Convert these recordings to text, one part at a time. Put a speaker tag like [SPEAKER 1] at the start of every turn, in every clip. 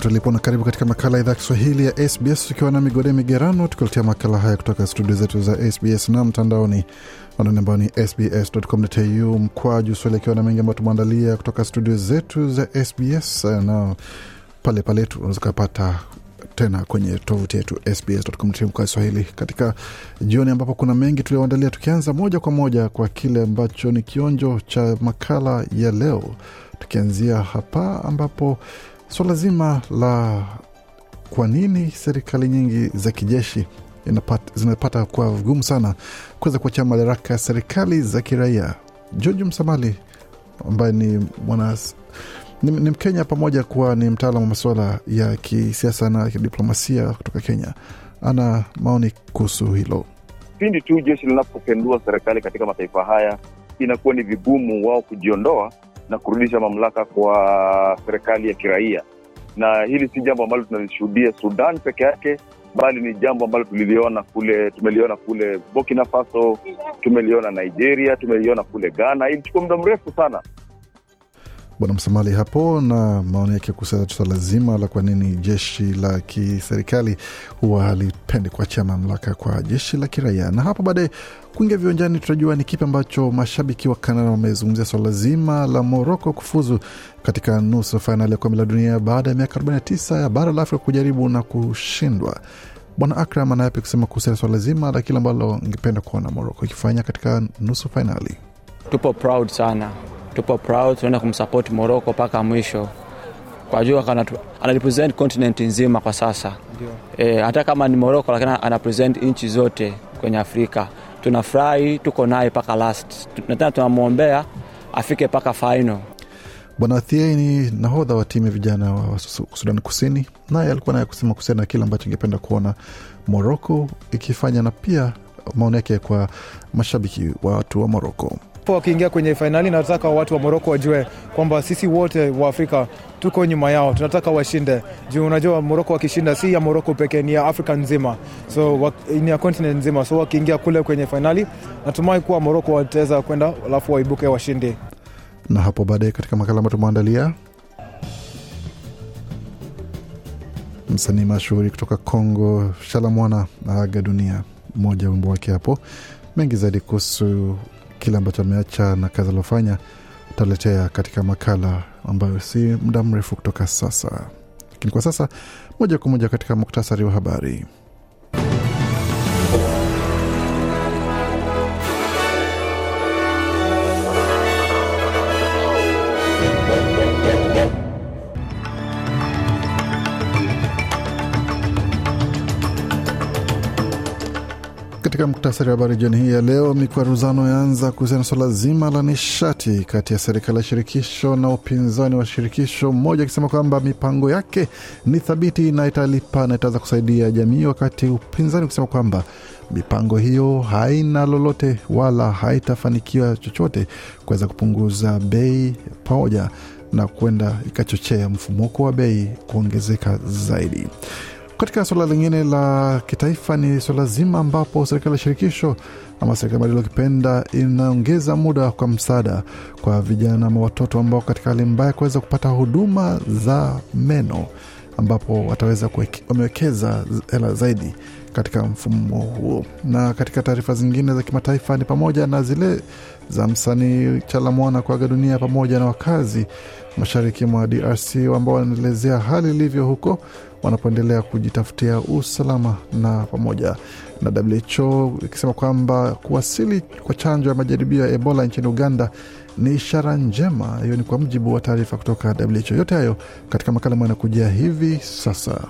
[SPEAKER 1] Popote ulipo na karibu katika makala ya idhaa Kiswahili ya SBS tukiwa na migode migerano, tukiletea makala haya kutoka studio zetu za SBS na mtandaoni anani ambao ni sbs.com.au mkwaju swali, akiwa na mengi ambayo tumeandalia kutoka studio zetu za SBS na pale pale tu unaweza ukapata tena kwenye tovuti yetu sbs.com.au Swahili katika jioni, ambapo kuna mengi tulioandalia, tukianza moja kwa moja kwa kile ambacho ni kionjo cha makala ya leo, tukianzia hapa ambapo suala so zima la kwa nini serikali nyingi za kijeshi zinapata kuwa vigumu sana kuweza kuachia madaraka ya serikali za kiraia. George Msamali ambaye ni mwana ni, ni Mkenya pamoja kuwa ni mtaalam wa masuala ya kisiasa na kidiplomasia kutoka Kenya, ana maoni kuhusu hilo.
[SPEAKER 2] Pindi tu jeshi linapopendua serikali katika mataifa haya, inakuwa ni vigumu wao kujiondoa na kurudisha mamlaka kwa serikali ya kiraia, na hili si jambo ambalo tunalishuhudia Sudan peke yake, bali ni jambo ambalo tuliliona kule, tumeliona kule Burkina Faso, tumeliona Nigeria, tumeliona kule Ghana. Ilichukua muda mrefu sana.
[SPEAKER 1] Bwana Msamali hapo na maoni yake kuhusiana swala zima la kwa nini jeshi la kiserikali huwa halipendi kuachia mamlaka kwa jeshi la kiraia. Na hapo baadaye kuingia viwanjani, tutajua ni kipi ambacho mashabiki wa Kanada wamezungumzia swala zima la Moroko kufuzu katika nusu fainali ya kombe la dunia baada ya miaka 49 ya bara la Afrika kujaribu na kushindwa. Bwana Akram anayapi kusema kuhusiana swala zima la kile ambalo ingependa kuona Moroko ikifanya katika nusu fainali.
[SPEAKER 3] Tupo proud sana tupo proud, tunaenda kumsupport Morocco mpaka mwisho, kwa jua anarepresent continent nzima kwa sasa. E, hata kama ni Morocco lakini anapresent nchi zote kwenye Afrika. Tunafurahi, tuko naye mpaka last, na tena tunamwombea afike mpaka final.
[SPEAKER 1] Bwana Athiei ni nahodha wa timu ya vijana wa Sudani Kusini, naye alikuwa naye kusema kuhusiana na kile ambacho ingependa kuona Moroko ikifanya na pia maoni yake kwa mashabiki wa watu wa Morocco
[SPEAKER 4] wakiingia kwenye fainali, nataka watu wa Moroko wajue kwamba sisi wote wa Afrika tuko nyuma yao, tunataka washinde juu unajua Moroko wakishinda si ya Moroko pekee, ni ya Afrika nzima, so ni ya continent nzima. So wakiingia kule kwenye fainali, natumai kuwa Moroko wataweza kwenda, alafu waibuke washindi.
[SPEAKER 1] Na hapo baadaye katika makala ambayo tumeandalia msanii mashuhuri kutoka Congo Shalamwana aaga dunia, mmoja wimbo wake hapo. Mengi zaidi kuhusu kile ambacho ameacha na kazi aliofanya utaletea katika makala ambayo si muda mrefu kutoka sasa. Lakini kwa sasa, moja kwa moja katika muktasari wa habari. Katika muktasari wa habari jioni hii ya leo, mikwaruzano yaanza kuhusiana na swala zima la nishati kati ya serikali ya shirikisho na upinzani wa shirikisho, mmoja akisema kwamba mipango yake ni thabiti na italipa na itaweza kusaidia jamii, wakati upinzani ukisema kwamba mipango hiyo haina lolote wala haitafanikiwa chochote kuweza kupunguza bei pamoja na kwenda ikachochea mfumuko wa bei kuongezeka zaidi. Katika suala lingine la kitaifa ni suala zima ambapo serikali ya shirikisho ama serikali badilo kipenda inaongeza muda kwa msaada kwa vijana ama watoto ambao katika hali mbaya kuweza kupata huduma za meno ambapo wataweza wamewekeza hela zaidi katika mfumo huo. Na katika taarifa zingine za kimataifa ni pamoja na zile za msanii Chalamwana kuaga dunia pamoja na wakazi mashariki mwa DRC ambao wanaelezea hali ilivyo huko wanapoendelea kujitafutia usalama na pamoja na WHO ikisema kwamba kuwasili kwa chanjo ya majaribio ya Ebola nchini Uganda ni ishara njema. Hiyo ni kwa mujibu wa taarifa kutoka WHO. Yote hayo katika makala ambayo yanakujia hivi sasa.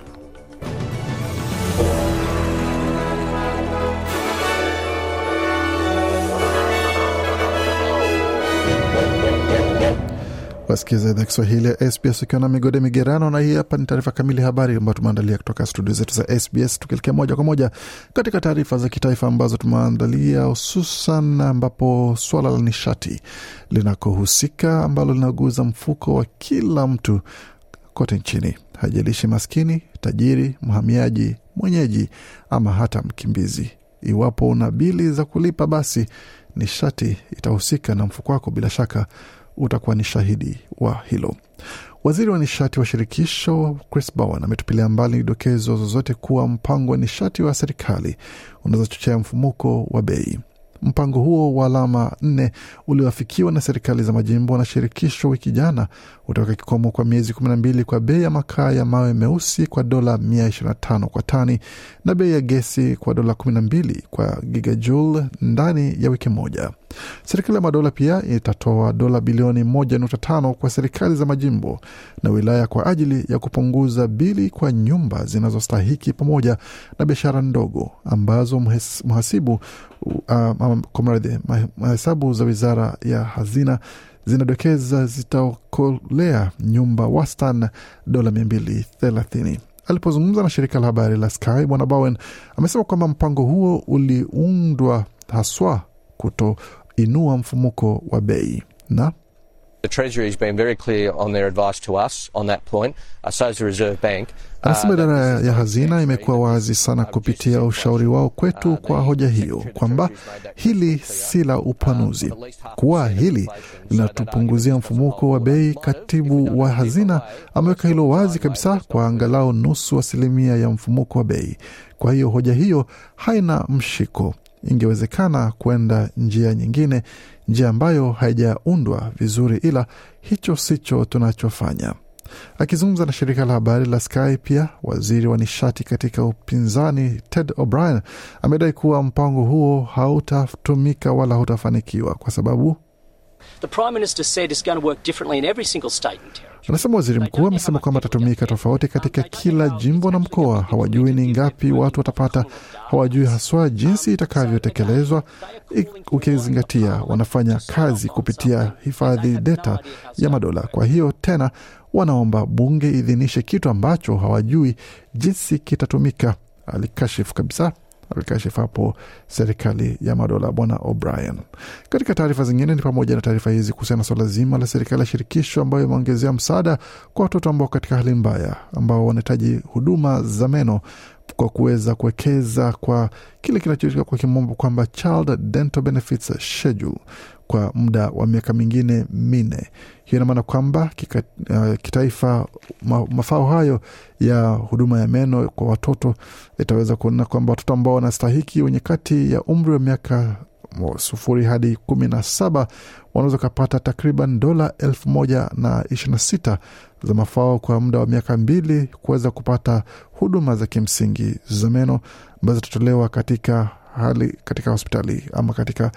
[SPEAKER 1] Wasikiza idhaa Kiswahili ya SBS ukiwa na migode migerano, na hii hapa ni taarifa kamili habari ambayo tumeandalia kutoka studio zetu za SBS, tukielekea moja kwa moja katika taarifa za kitaifa ambazo tumeandalia, hususan ambapo swala la nishati linakohusika ambalo linaguza mfuko wa kila mtu kote nchini, hajalishi maskini, tajiri, mhamiaji, mwenyeji ama hata mkimbizi. Iwapo una bili za kulipa, basi nishati itahusika na mfuko wako bila shaka utakuwa ni shahidi wa hilo. Waziri wa nishati wa shirikisho Chris Bowen ametupilia mbali dokezo zozote kuwa mpango wa nishati wa serikali unazochochea mfumuko wa bei. Mpango huo wa alama nne ulioafikiwa na serikali za majimbo na shirikisho wiki jana utaweka kikomo kwa miezi kumi na mbili kwa bei ya makaa ya mawe meusi kwa dola 125 kwa tani na bei ya gesi kwa dola 12 kwa gigajoule ndani ya wiki moja. Serikali ya madola pia itatoa dola bilioni 1.5 kwa serikali za majimbo na wilaya kwa ajili ya kupunguza bili kwa nyumba zinazostahiki pamoja na biashara ndogo ambazo mhasibu kwa mradhi mahesabu za wizara ya hazina zinadokeza zitaokolea nyumba wastan dola 230. Alipozungumza na shirika la habari la Sky, Bwana Bowen amesema kwamba mpango huo uliundwa haswa kutoinua mfumuko wa bei na
[SPEAKER 5] The Treasury has been very clear on their advice to us on that point. Uh, so has the Reserve Bank.
[SPEAKER 1] Anasema idara ya hazina imekuwa wazi sana kupitia ushauri wao kwetu kwa hoja hiyo kwamba hili si la upanuzi, kuwa hili linatupunguzia mfumuko wa bei. Katibu wa hazina ameweka hilo wazi kabisa kwa angalau nusu asilimia ya mfumuko wa bei. Kwa hiyo hoja hiyo haina mshiko. Ingewezekana kwenda njia nyingine, njia ambayo haijaundwa vizuri, ila hicho sicho tunachofanya. Akizungumza na shirika la habari la Sky, pia waziri wa nishati katika upinzani Ted O'Brien amedai kuwa mpango huo hautatumika wala hautafanikiwa kwa sababu Anasema waziri mkuu amesema kwamba atatumika tofauti katika kila jimbo na mkoa. Hawajui ni ngapi watu watapata, hawajui haswa jinsi itakavyotekelezwa, ukizingatia wanafanya kazi kupitia hifadhi data ya madola. Kwa hiyo tena wanaomba bunge idhinishe kitu ambacho hawajui jinsi kitatumika. Alikashifu kabisa alikashifu hapo serikali ya madola bwana O'Brien. Katika taarifa zingine ni pamoja na taarifa hizi kuhusiana na swala zima la serikali ya shirikisho ambayo imeongezea msaada kwa watoto ambao katika hali mbaya ambao wanahitaji huduma za meno kwa kuweza kuwekeza kwa kile kinachoitwa kwa kimombo kwamba Child Dental Benefits Schedule kwa muda wa miaka mingine minne. Hiyo ina maana kwamba kika, uh, kitaifa ma, mafao hayo ya huduma ya meno kwa watoto itaweza kuona kwamba watoto ambao wanastahiki wenye kati ya umri wa miaka sufuri hadi kumi na saba wanaweza ukapata takriban dola elfu moja na ishirini na sita za mafao kwa muda wa miaka mbili kuweza kupata huduma za kimsingi za meno ambazo zitatolewa katika hali katika hospitali ama katika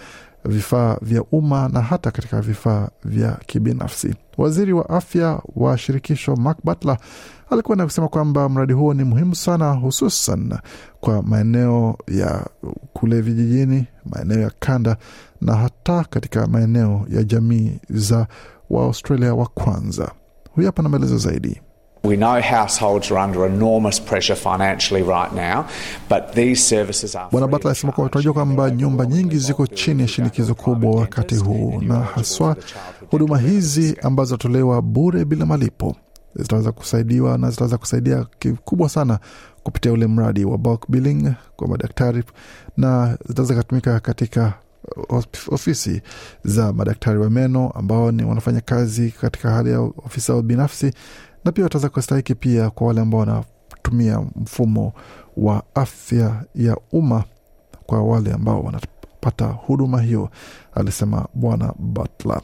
[SPEAKER 1] vifaa vya umma na hata katika vifaa vya kibinafsi. Waziri wa afya wa shirikisho Mark Butler alikuwa na kusema kwamba mradi huo ni muhimu sana, hususan kwa maeneo ya kule vijijini, maeneo ya kanda na hata katika maeneo ya jamii za Waaustralia wa kwanza. Huyu hapa na maelezo zaidi.
[SPEAKER 6] We know households are under enormous pressure financially right now, but these services are
[SPEAKER 1] Bwana Butler alisema kwamba tunajua kwamba nyumba nyingi ziko chini ya shinikizo kubwa wakati huu, na haswa huduma hizi ambazo zinatolewa bure bila malipo zitaweza kusaidiwa na zitaweza kusaidia kikubwa sana kupitia ule mradi wa bulk billing kwa madaktari, na zitaweza kutumika katika ofisi za madaktari wa meno ambao ni wanafanya kazi katika hali ya ofisi zao binafsi na pia wataweza kustahiki pia kwa wale ambao wanatumia mfumo wa afya ya umma kwa wale ambao wanapata huduma hiyo, alisema Bwana Butler.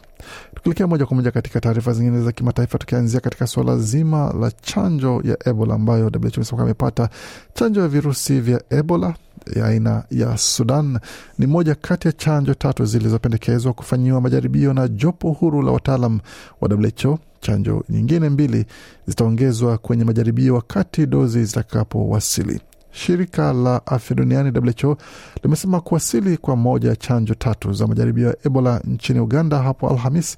[SPEAKER 1] Tukielekea moja kwa moja katika taarifa zingine za kimataifa, tukianzia katika suala zima la chanjo ya Ebola ambayo WHO amepata chanjo ya virusi vya Ebola ya aina ya Sudan ni moja kati ya chanjo tatu zilizopendekezwa kufanyiwa majaribio na jopo huru la wataalam wa WHO. Chanjo nyingine mbili zitaongezwa kwenye majaribio wakati dozi zitakapowasili. Shirika la afya duniani WHO limesema kuwasili kwa moja chanjo tatu za majaribio ya Ebola nchini Uganda hapo Alhamis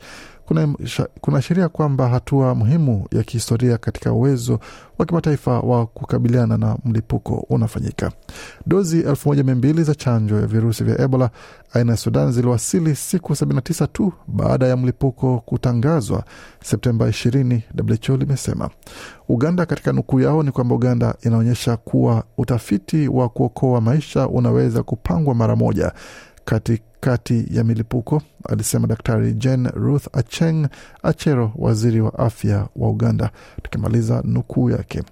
[SPEAKER 1] kunaashiria kwamba hatua muhimu ya kihistoria katika uwezo wa kimataifa wa kukabiliana na mlipuko unafanyika. Dozi elfu moja mia mbili za chanjo ya virusi vya Ebola aina ya Sudan ziliwasili siku 79 tu baada ya mlipuko kutangazwa Septemba 20, WHO limesema. Uganda, katika nukuu yao ni kwamba Uganda inaonyesha kuwa utafiti wa kuokoa maisha unaweza kupangwa mara moja kati kati ya milipuko, alisema Daktari Jane Ruth Acheng Achero, waziri wa afya wa Uganda. Tukimaliza nukuu yake.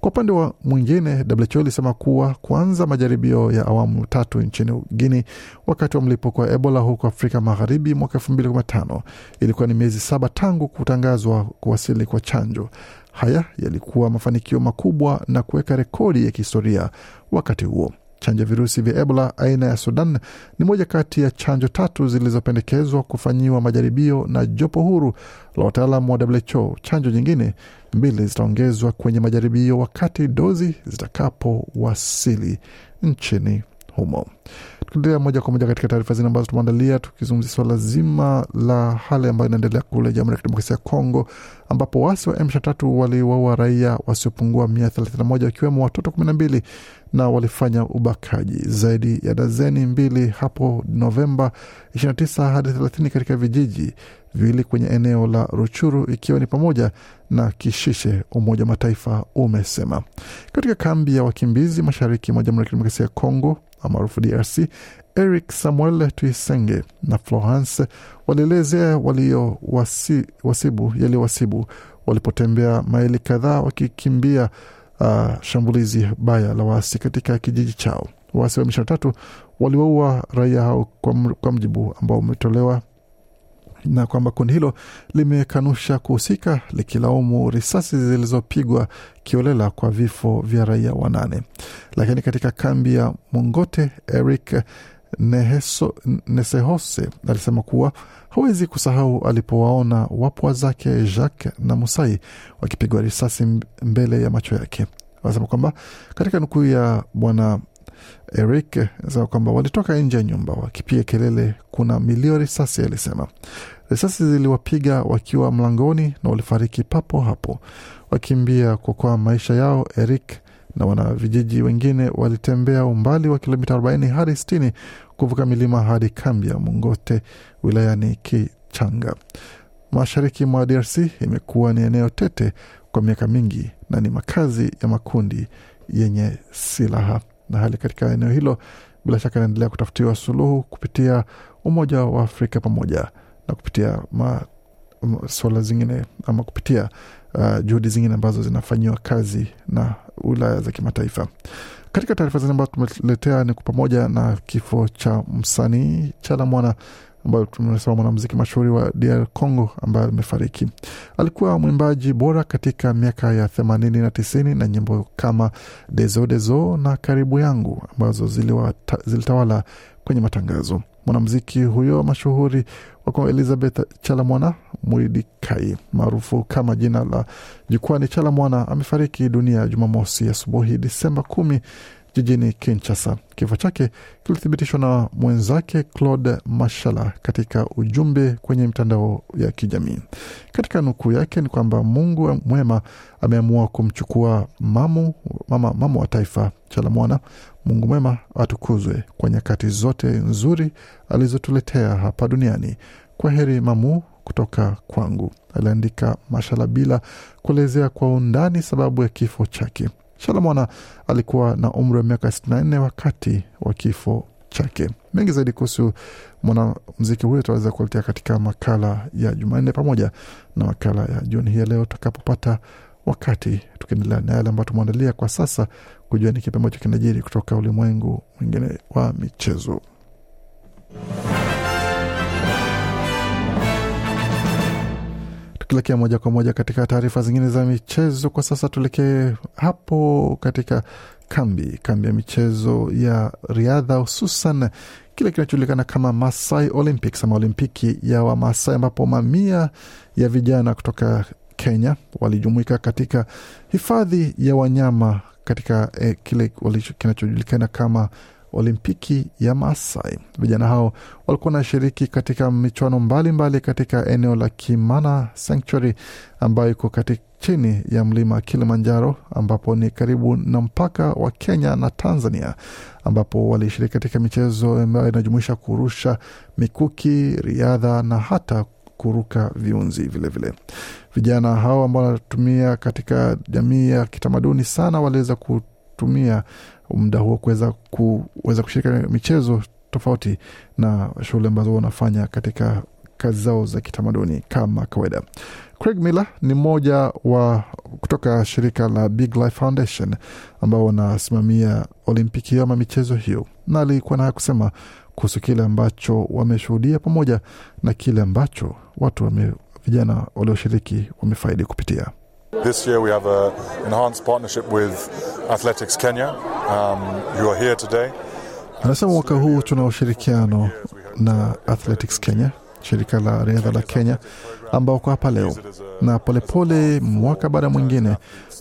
[SPEAKER 1] Kwa upande wa mwingine, WHO ilisema kuwa kuanza majaribio ya awamu tatu nchini Guini wakati wa mlipuko wa Ebola huko Afrika Magharibi mwaka elfu mbili kumi na tano ilikuwa ni miezi saba tangu kutangazwa kuwasili kwa chanjo. Haya yalikuwa mafanikio makubwa na kuweka rekodi ya kihistoria wakati huo. Chanjo ya virusi vya Ebola aina ya Sudan ni moja kati ya chanjo tatu zilizopendekezwa kufanyiwa majaribio na jopo huru la wataalam wa WHO. Chanjo nyingine mbili zitaongezwa kwenye majaribio wakati dozi zitakapowasili nchini humo. Tukiendelea moja kwa moja katika taarifa zingine ambazo tumeandalia, tukizungumzia swala zima la hali ambayo inaendelea kule Jamhuri ya Kidemokrasia ya Kongo, ambapo waasi wa M23 waliwaua raia wasiopungua mia thelathini na moja wakiwemo watoto kumi na mbili na walifanya ubakaji zaidi ya dazeni mbili hapo Novemba 29 hadi 30 katika vijiji viwili kwenye eneo la Ruchuru ikiwa ni pamoja na Kishishe, Umoja wa Mataifa umesema. Katika kambi ya wakimbizi mashariki mwa Jamhuri ya Kidemokrasia ya Kongo maarufu DRC, Eric Samuel Tuisenge na Florence walielezea waliowasibu wasi, wasibu yaliyowasibu walipotembea maili kadhaa wakikimbia uh, shambulizi baya la waasi katika kijiji chao. Waasi wa M23 waliwaua raia hao kwa, kwa mjibu ambao umetolewa na kwamba kundi hilo limekanusha kuhusika likilaumu risasi zilizopigwa kiolela kwa vifo vya raia wanane. Lakini katika kambi ya Mongote, Eric Neheso, Nesehose alisema kuwa hawezi kusahau alipowaona wapwa zake Jacques na Musai wakipigwa risasi mbele ya macho yake. Anasema kwamba katika nukuu ya bwana Eric anasema kwamba walitoka nje ya nyumba wakipiga kelele, kuna milio risasi, alisema. Risasi ziliwapiga wakiwa mlangoni na walifariki papo hapo wakimbia kuokoa maisha yao. Eric na wanavijiji wengine walitembea umbali wa kilomita 40 hadi 60 kuvuka milima hadi kambi ya Mungote wilayani Kichanga. Mashariki mwa DRC imekuwa ni eneo tete kwa miaka mingi na ni makazi ya makundi yenye silaha, na hali katika eneo hilo bila shaka inaendelea kutafutiwa suluhu kupitia Umoja wa Afrika pamoja na kupitia suala zingine ama kupitia uh, juhudi zingine ambazo zinafanyiwa kazi na wilaya za kimataifa. Katika taarifa zingine ambazo tumeletea ni pamoja na kifo cha msanii Chala Mwana ambayo tumesema mwanamziki mashuhuri wa DR Congo ambaye amefariki. Alikuwa mwimbaji bora katika miaka ya themanini na tisini na nyimbo kama Dezo Dezo na Karibu Yangu ambazo zilitawala kwenye matangazo. Mwanamziki huyo mashuhuri wa Elizabeth Chalamwana Mwidikai maarufu kama jina la jukwani Chalamwana amefariki dunia Jumamosi asubuhi Disemba kumi jijini Kinshasa. Kifo chake kilithibitishwa na mwenzake Claude Mashala katika ujumbe kwenye mitandao ya kijamii. Katika nukuu yake ni kwamba Mungu mwema ameamua kumchukua mamu, mama, mama wa taifa Chalamwana. Mungu mwema atukuzwe kwa nyakati zote nzuri alizotuletea hapa duniani. Kwa heri mamu kutoka kwangu, aliandika Mashala bila kuelezea kwa undani sababu ya kifo chake. Shalamwana alikuwa na umri wa miaka 64 wakati wa kifo chake. Mengi zaidi kuhusu mwanamziki huyo tutaweza kuletea katika makala ya Jumanne pamoja na makala ya jioni hii ya leo tutakapopata wakati, tukiendelea na yale ambayo tumeandalia kwa sasa, kujua ni kipi ambacho kinajiri kutoka ulimwengu mwingine wa michezo. Tukielekea moja kwa moja katika taarifa zingine za michezo. Kwa sasa, tuelekee hapo katika kambi kambi ya michezo ya riadha hususan kile kinachojulikana kama Masai Olympics ama Olimpiki ya Wamasai, ambapo mamia ya vijana kutoka Kenya walijumuika katika hifadhi ya wanyama katika eh, kile kinachojulikana kama Olimpiki ya Masai. Vijana hao walikuwa wanashiriki katika michuano mbalimbali katika eneo la Kimana Sanctuary ambayo iko chini ya mlima Kilimanjaro, ambapo ni karibu na mpaka wa Kenya na Tanzania, ambapo walishiriki katika michezo ambayo inajumuisha kurusha mikuki, riadha na hata kuruka viunzi vilevile vile. Vijana hao ambao wanatumia katika jamii ya kitamaduni sana waliweza kutumia muda huo kuweza kuweza kushiriki michezo tofauti na shughuli ambazo wanafanya katika kazi zao za kitamaduni kama kawaida. Craig Miller ni mmoja wa kutoka shirika la Big Life Foundation ambao wanasimamia olimpiki hiyo ama michezo hiyo, na alikuwa na kusema kuhusu kile ambacho wameshuhudia pamoja na kile ambacho watu wame, vijana walioshiriki wamefaidi kupitia.
[SPEAKER 7] This year we have an enhanced partnership with Athletics Kenya um, who are here today.
[SPEAKER 1] Anasema mwaka huu tuna ushirikiano na Athletics Kenya, shirika la riadha la Kenya ambao kwa hapa leo, na polepole mwaka baada mwingine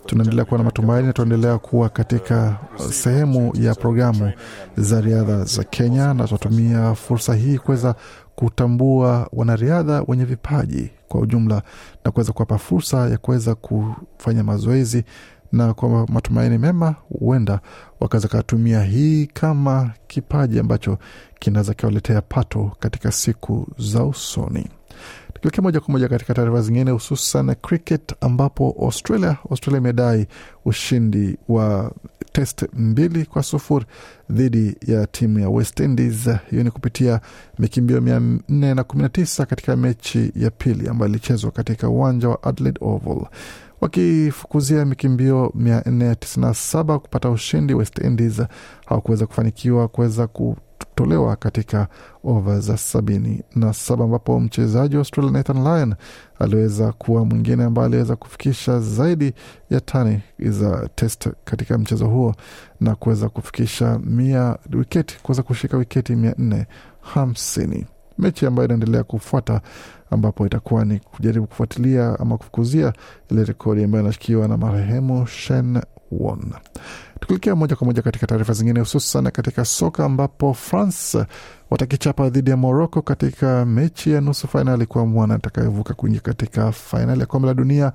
[SPEAKER 1] tunaendelea kuwa na matumaini na tunaendelea kuwa katika sehemu ya programu za riadha za Kenya, na tunatumia fursa hii kuweza kutambua wanariadha wenye vipaji kwa ujumla na kuweza kuwapa fursa ya kuweza kufanya mazoezi na kwa matumaini mema huenda wakaweza katumia hii kama kipaji ambacho kinaweza kiwaletea pato katika siku za usoni. Tukielekea moja kwa moja katika taarifa zingine, hususan cricket, ambapo Australia Australia imedai ushindi wa test mbili kwa sufuri dhidi ya timu ya West Indies. Hiyo ni kupitia mikimbio mia nne na kumi na tisa katika mechi ya pili ambayo ilichezwa katika uwanja wa Adelaide Oval wakifukuzia mikimbio 497 kupata ushindi. West Indies hawakuweza kufanikiwa kuweza kutolewa katika ova za sabini na saba ambapo mchezaji wa Australia Nathan Lyon aliweza kuwa mwingine ambaye aliweza kufikisha zaidi ya tani za test katika mchezo huo na kuweza kufikisha mia wiketi kuweza kushika wiketi mia nne hamsini mechi ambayo inaendelea kufuata ambapo itakuwa ni kujaribu kufuatilia ama kufukuzia ile rekodi ambayo inashikiwa na marehemu Shen Won. Tukielekea moja kwa moja katika taarifa zingine, hususan katika soka ambapo France watakichapa dhidi ya Morocco katika mechi ya nusu fainali kwa mwana atakayevuka kuingia katika fainali ya kombe la dunia,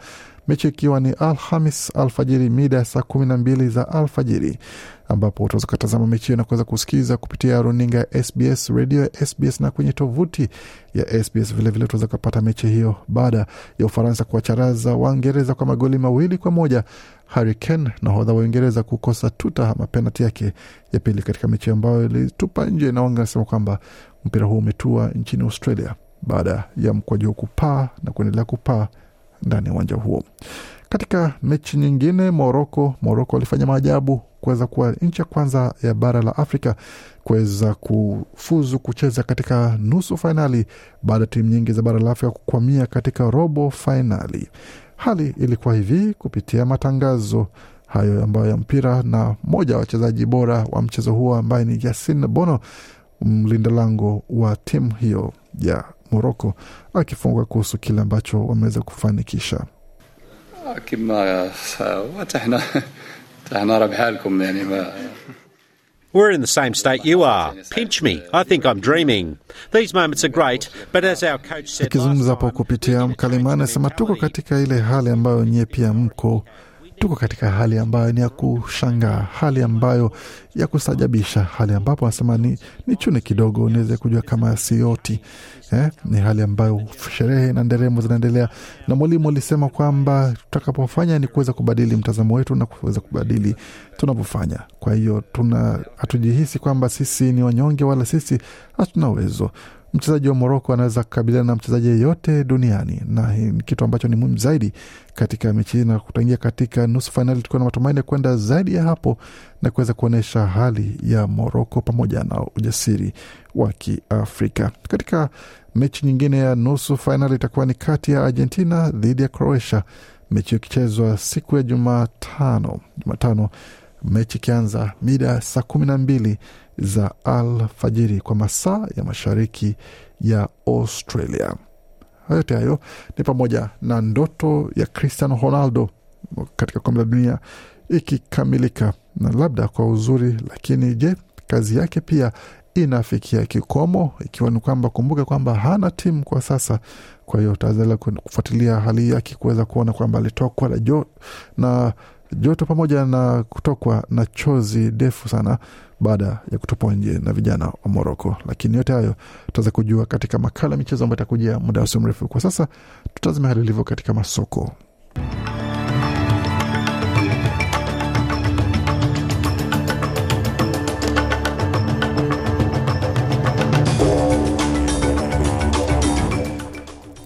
[SPEAKER 1] mechi ikiwa ni Alhamis alfajiri mida ya saa kumi na mbili za alfajiri, ambapo utaweza ukatazama mechi hiyo na kuweza kusikiza kupitia runinga ya SBS redio ya SBS na kwenye tovuti ya SBS. Vilevile utaweza ukapata mechi hiyo baada ya Ufaransa kuwacharaza Waingereza kwa magoli mawili kwa moja. Harry Kane nahodha wa Uingereza kukosa tuta ama yake ya pili katika mechi ambayo ilitupa nje, na wanasema kwamba mpira huu umetua nchini Australia baada ya mkwaju kupaa na kuendelea kupaa ndani ya uwanja huo. Katika mechi nyingine, Moroko Moroko walifanya maajabu kuweza kuwa nchi ya kwanza ya bara la Afrika kuweza kufuzu kucheza katika nusu fainali baada ya timu nyingi za bara la Afrika kukwamia katika robo fainali. Hali ilikuwa hivi kupitia matangazo hayo ambayo ya mpira, na mmoja wa wachezaji bora wa mchezo huo ambaye ni Yasin Bono, mlinda lango wa timu hiyo ya Moroko, akifungwa kuhusu kile ambacho wameweza kufanikisha.
[SPEAKER 8] We're in the same state you are. Pinch me. I think I'm dreaming. These moments are great, but as our coach said
[SPEAKER 1] Akizungumza hapo kupitia mkalimani, anasema tuko katika ile hali ambayo nyie pia mko tuko katika hali ambayo ni ya kushangaa, hali ambayo ya kusajabisha, hali ambapo anasema ni, ni chuni kidogo niweze kujua kama sioti eh, ni hali ambayo sherehe na nderemo zinaendelea, na mwalimu alisema kwamba tutakapofanya ni kuweza kubadili mtazamo wetu na kuweza kubadili tunavyofanya. Kwa hiyo tuna hatujihisi kwamba sisi ni wanyonge wala sisi hatuna uwezo mchezaji wa Moroko anaweza kukabiliana na mchezaji yeyote duniani, na ni kitu ambacho ni muhimu zaidi katika mechi hii na kutangia katika nusu fainali, tukiwa na matumaini ya kwenda zaidi ya hapo na kuweza kuonyesha hali ya Moroko pamoja na ujasiri wa Kiafrika. Katika mechi nyingine ya nusu fainali itakuwa ni kati ya Argentina dhidi ya Croatia, mechi ikichezwa siku ya Jumatano. Jumatano mechi ikianza mida saa kumi na mbili za alfajiri kwa masaa ya mashariki ya Australia. Yote hayo ni pamoja na ndoto ya Cristiano Ronaldo katika kombe la dunia ikikamilika, na labda kwa uzuri, lakini je, kazi yake pia inafikia kikomo, ikiwa ni kwamba kumbuka kwamba hana timu kwa sasa. Kwa hiyo utaendelea kufuatilia hali yake kuweza kuona kwamba alitokwa na jo, na joto pamoja na kutokwa na chozi ndefu sana baada ya kutupwa nje na vijana wa Moroko. Lakini yote hayo tutaweza kujua katika makala ya michezo ambayo itakujia muda usio mrefu. Kwa sasa tutazame hali ilivyo katika masoko.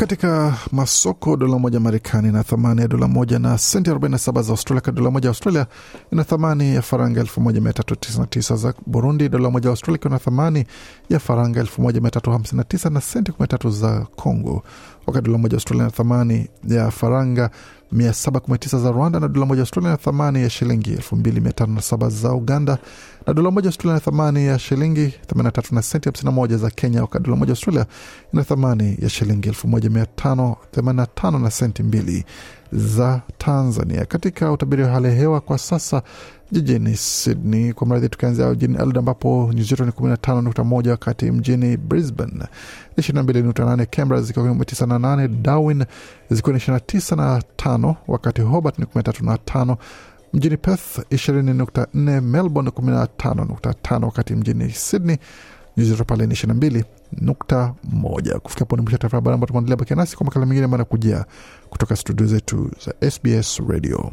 [SPEAKER 1] Katika masoko dola moja Marekani ina thamani ya dola moja na senti 47 za Australia. Kwa dola moja Australia ina thamani ya faranga 1399 za Burundi. Dola moja Australia ikiwa na thamani ya faranga 1359 na senti 13 za Congo, wakati dola moja Australia ina thamani ya faranga 719 za Rwanda, na dola moja Australia na thamani ya shilingi 2507 za Uganda, na dola moja Australia na thamani ya shilingi 83 na senti 51 za Kenya, wakati dola moja Australia ina thamani ya shilingi 1585 na senti mbili za Tanzania. Katika utabiri wa hali ya hewa kwa sasa jijini Sydney kwa mradhi, tukianzia jijini Adelaide ambapo nyuzi joto ni 15.1, wakati mjini Brisbane ni 22.8, Canberra zikiwa 19.8, Darwin zikiwa ni 29.5, wakati Hobart ni 13.5, mjini Perth 20.4, Melbourne 15.5, wakati mjini Sydney nyuzi joto pale ni 22.1. Kufikia hapo ni mwisho taarifa habari ambayo tumeandalia. Bakia nasi kwa makala mengine ambayo yanakujia kutoka studio zetu za SBS Radio.